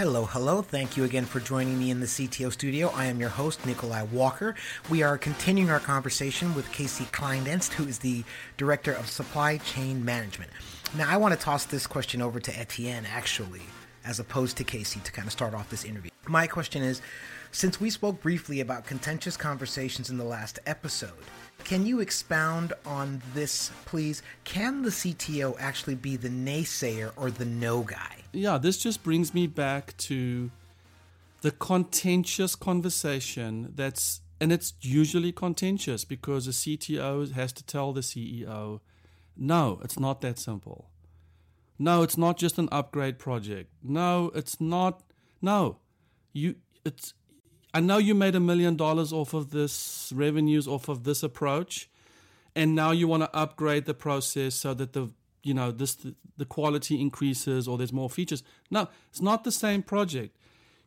Hello, hello. Thank you again for joining me in the CTO studio. I am your host, Nikolai Walker. We are continuing our conversation with Casey Kleindienst, who is the Director of Supply Chain Management. Now, I want to toss this question over to Etienne, actually, as opposed to Casey, to kind of start off this interview. My question is since we spoke briefly about contentious conversations in the last episode, can you expound on this, please? Can the CTO actually be the naysayer or the no guy? Yeah, this just brings me back to the contentious conversation that's and it's usually contentious because the CTO has to tell the CEO, no, it's not that simple. No, it's not just an upgrade project. No, it's not. No, you. It's I know you made a million dollars off of this revenues off of this approach, and now you want to upgrade the process so that the you know this the quality increases or there's more features. No, it's not the same project.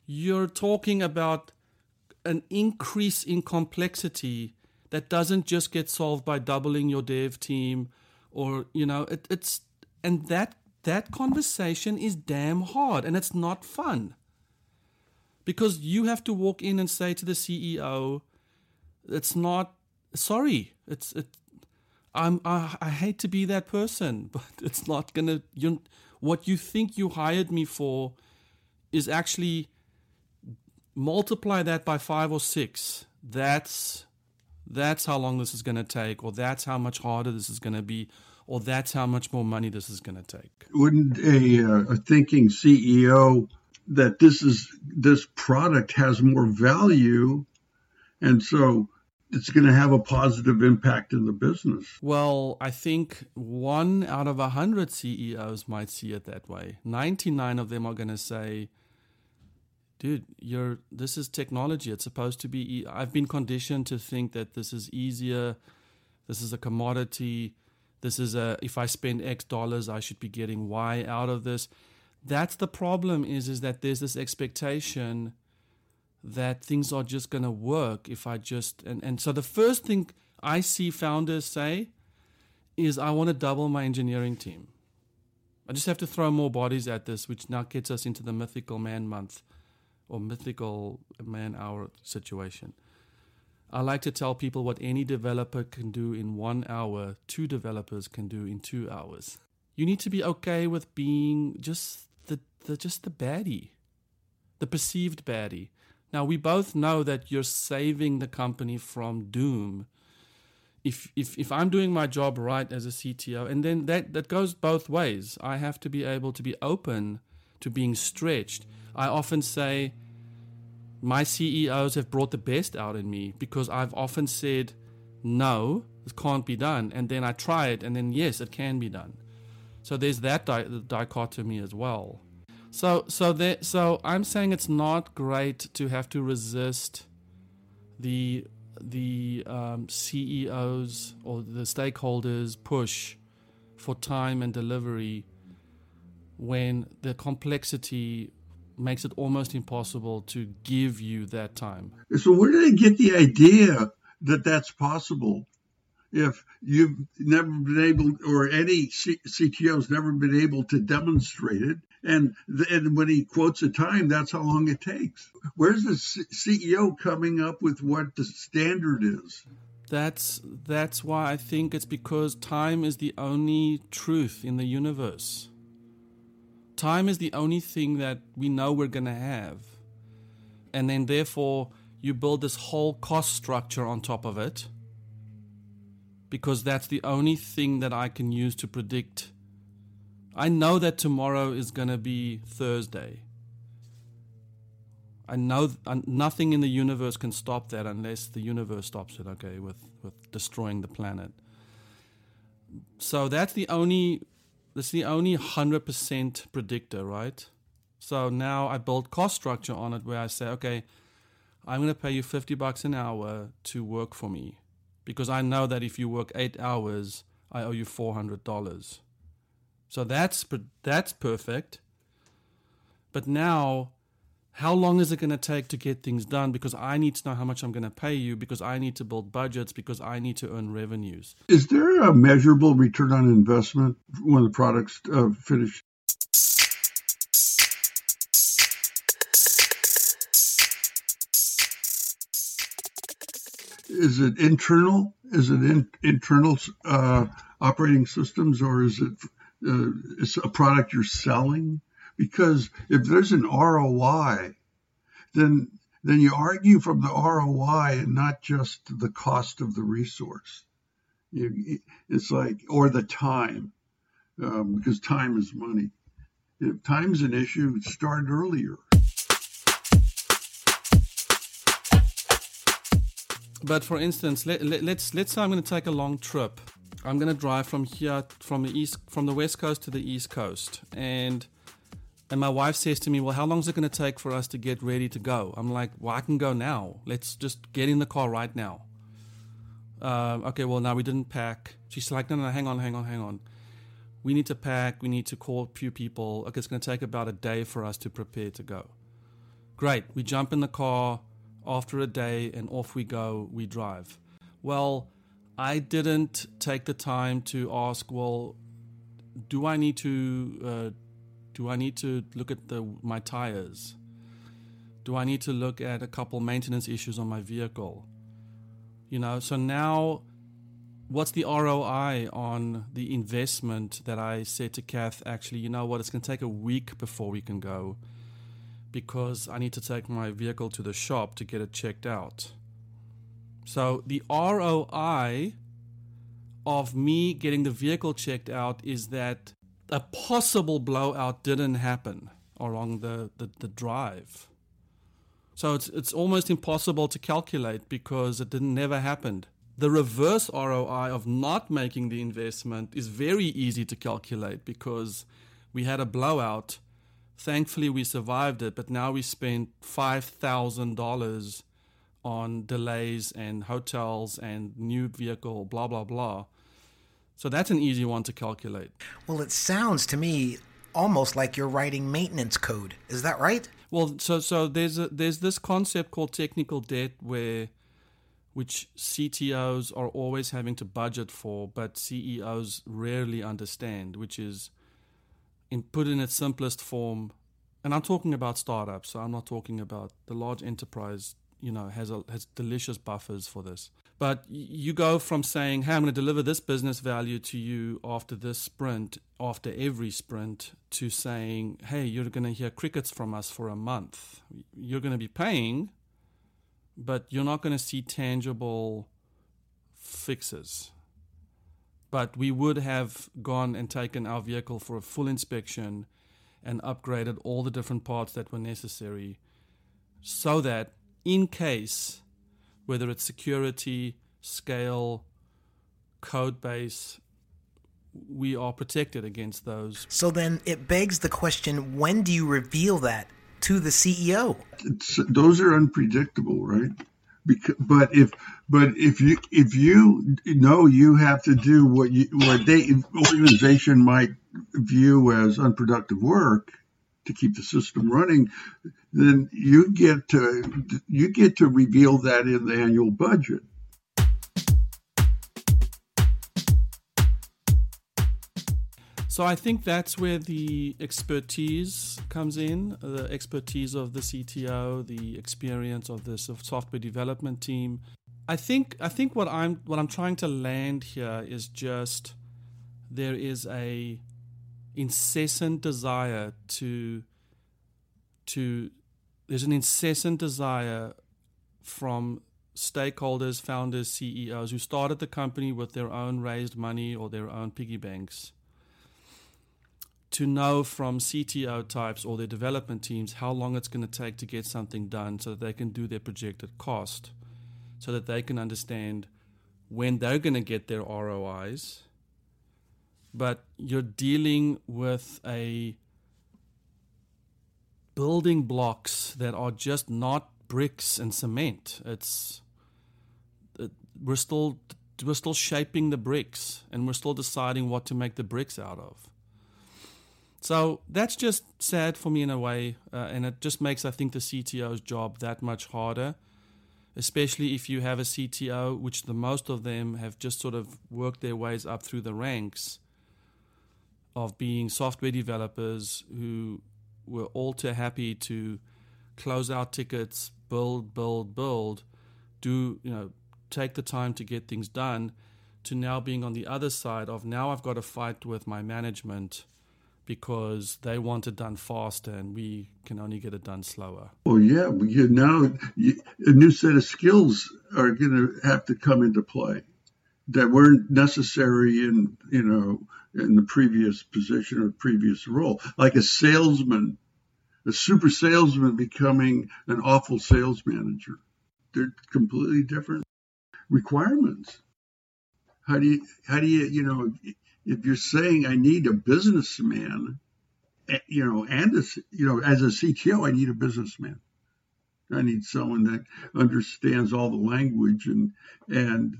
You're talking about an increase in complexity that doesn't just get solved by doubling your dev team or you know it, it's and that that conversation is damn hard and it's not fun because you have to walk in and say to the CEO, "It's not sorry. It's it. I'm I, I hate to be that person, but it's not gonna. You what you think you hired me for is actually multiply that by five or six. That's that's how long this is to take, or that's how much harder this is to be, or that's how much more money this is going to take. Wouldn't a, uh, a thinking CEO that this is this product has more value and so it's going to have a positive impact in the business. Well, I think one out of a hundred CEOs might see it that way. Ninety-nine of them are going to say, "Dude, you're this is technology. It's supposed to be. E- I've been conditioned to think that this is easier. This is a commodity. This is a. If I spend X dollars, I should be getting Y out of this." that's the problem is is that there's this expectation that things are just going to work if I just and and so the first thing I see founders say is I want to double my engineering team. I just have to throw more bodies at this, which now gets us into the mythical man month or mythical man hour situation. I like to tell people what any developer can do in one hour, two developers can do in two hours. You need to be okay with being just the, the just the baddie, the perceived baddie. Now we both know that you're saving the company from doom. If if if I'm doing my job right as a CTO, and then that that goes both ways. I have to be able to be open to being stretched. I often say my CEOs have brought the best out in me because I've often said no, it can't be done, and then I try it, and then yes, it can be done. So there's that di- dichotomy as well. So so there, so I'm saying it's not great to have to resist the the um, CEOs or the stakeholders push for time and delivery when the complexity makes it almost impossible to give you that time. So where did they get the idea that that's possible? if you've never been able, or any C- CTO's never been able to demonstrate it. And, and when he quotes a time, that's how long it takes. Where's the C- CEO coming up with what the standard is? That's that's why I think it's because time is the only truth in the universe. Time is the only thing that we know we're going to have. And then therefore you build this whole cost structure on top of it because that's the only thing that I can use to predict. I know that tomorrow is going to be Thursday. I know th- nothing in the universe can stop that unless the universe stops it, okay, with, with destroying the planet. So that's the only that's the only 100% predictor, right? So now I build cost structure on it where I say, okay, I'm going to pay you 50 bucks an hour to work for me because I know that if you work eight hours, I owe you four hundred dollars. So that's that's perfect. But now, how long is it going to take to get things done? Because i need to know how much i'm going to pay you because i need to build budgets because i need to earn revenues. Is there a measurable return on investment when the product's uh, finished? Is it internal? Is it in, internal uh, operating systems or is it uh, it's a product you're selling? Because if there's an ROI, then then you argue from the ROI and not just the cost of the resource. You, it's like or the time, um, because time is money. If time's an issue, start earlier. But for instance, let, let, let's let's say I'm going to take a long trip. I'm going to drive from here from the east from the west coast to the east coast, and and my wife says to me, "Well, how long is it going to take for us to get ready to go?" I'm like, "Well, I can go now. Let's just get in the car right now." Uh, okay, well, now we didn't pack. She's like, "No, no, hang on, hang on, hang on. We need to pack. We need to call a few people. Okay, it's going to take about a day for us to prepare to go." Great. We jump in the car after a day and off we go, we drive. Well, I didn't take the time to ask, well, do I need to uh, do I need to look at the my tires? Do I need to look at a couple maintenance issues on my vehicle? You know, so now what's the ROI on the investment that I said to Kath, actually, you know what, it's going to take a week before we can go because I need to take my vehicle to the shop to get it checked out. So the ROI of me getting the vehicle checked out is that a possible blowout didn't happen along the, the, the drive. So it's it's almost impossible to calculate because it didn't never happened. The reverse ROI of not making the investment is very easy to calculate because we had a blowout Thankfully, we survived it, but now we spent $5,000 on delays and hotels and new vehicle, blah, blah, blah. So that's an easy one to calculate. Well, it sounds to me almost like you're writing maintenance code. Is that right? Well, so so there's a, there's this concept called technical debt where which CTOs are always having to budget for, but CEOs rarely understand, which is in put in its simplest form, and I'm talking about startups, so I'm not talking about the large enterprise. You know, has a, has delicious buffers for this. But you go from saying, "Hey, I'm going to deliver this business value to you after this sprint, after every sprint," to saying, "Hey, you're going to hear crickets from us for a month. You're going to be paying, but you're not going to see tangible fixes." but we would have gone and taken our vehicle for a full inspection and upgraded all the different parts that were necessary so that in case whether it's security scale code base we are protected against those. So then it begs the question when do you reveal that to the ceo it's, those are unpredictable right? Because, but if but if you if you know you have to do what you what they organization might view as unproductive work to keep the system running, then you get to you get to reveal that in the annual budget. So I think that's where the expertise comes in, the expertise of the CTO, the experience of the software development team. I think I think what I'm what I'm trying to land here is just there is a incessant desire to to there's an incessant desire from stakeholders, founders, CEOs who started the company with their own raised money or their own piggy banks to know from CTO types or their development teams how long it's going to take to get something done so that they can do their projected cost, so that they can understand when they're going to get their ROIs. But you're dealing with a building blocks that are just not bricks and cement. It's it, we're still we're still shaping the bricks and we're still deciding what to make the bricks out of. So that's just sad for me in a way, uh, and it just makes I think the CTO's job that much harder, especially if you have a CTO, which the most of them have just sort of worked their ways up through the ranks of being software developers who were all too happy to close out tickets, build, build, build, do you know take the time to get things done to now being on the other side of now I've got to fight with my management because they want it done faster and we can only get it done slower. Well, yeah, you now you, a new set of skills are going to have to come into play that weren't necessary in you know in the previous position or previous role, like a salesman, a super salesman becoming an awful sales manager. They're completely different requirements. How do you how do you you know if you're saying I need a businessman, eh, you know, and a, you know, as a CTO, I need a businessman. I need someone that understands all the language and and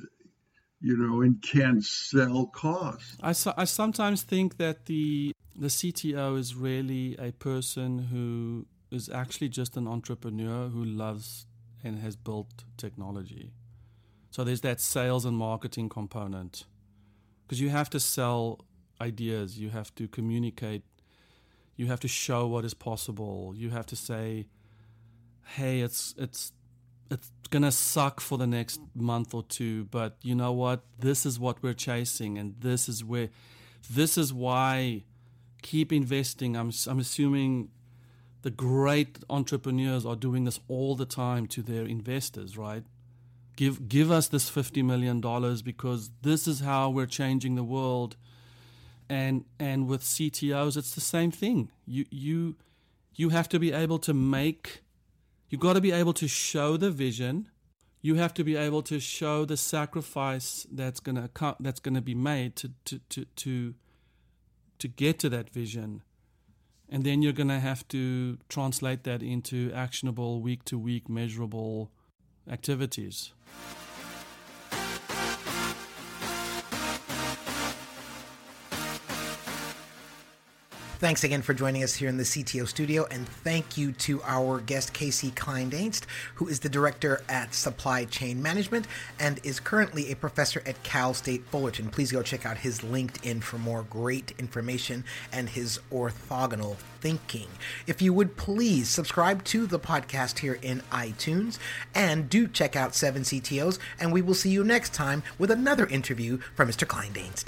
you know and can sell costs. I, I sometimes think that the the CTO is really a person who is actually just an entrepreneur who loves and has built technology. So there's that sales and marketing component because you have to sell ideas, you have to communicate, you have to show what is possible. You have to say, "Hey, it's it's it's gonna suck for the next month or two, but you know what? This is what we're chasing, and this is where, this is why. Keep investing. I'm I'm assuming the great entrepreneurs are doing this all the time to their investors, right? give give us this 50 million dollars because this is how we're changing the world and and with CTOs it's the same thing you you you have to be able to make you got to be able to show the vision. You have to be able to show the sacrifice that's going to that's to be made to to to to to get to that vision. And then you're going to have to translate that into actionable week to week measurable activities Thanks again for joining us here in the CTO studio, and thank you to our guest Casey Kleindienst, who is the director at Supply Chain Management and is currently a professor at Cal State Fullerton. Please go check out his LinkedIn for more great information and his orthogonal thinking. If you would please subscribe to the podcast here in iTunes and do check out 7 CTOs, and we will see you next time with another interview from Mr. Kleindienst.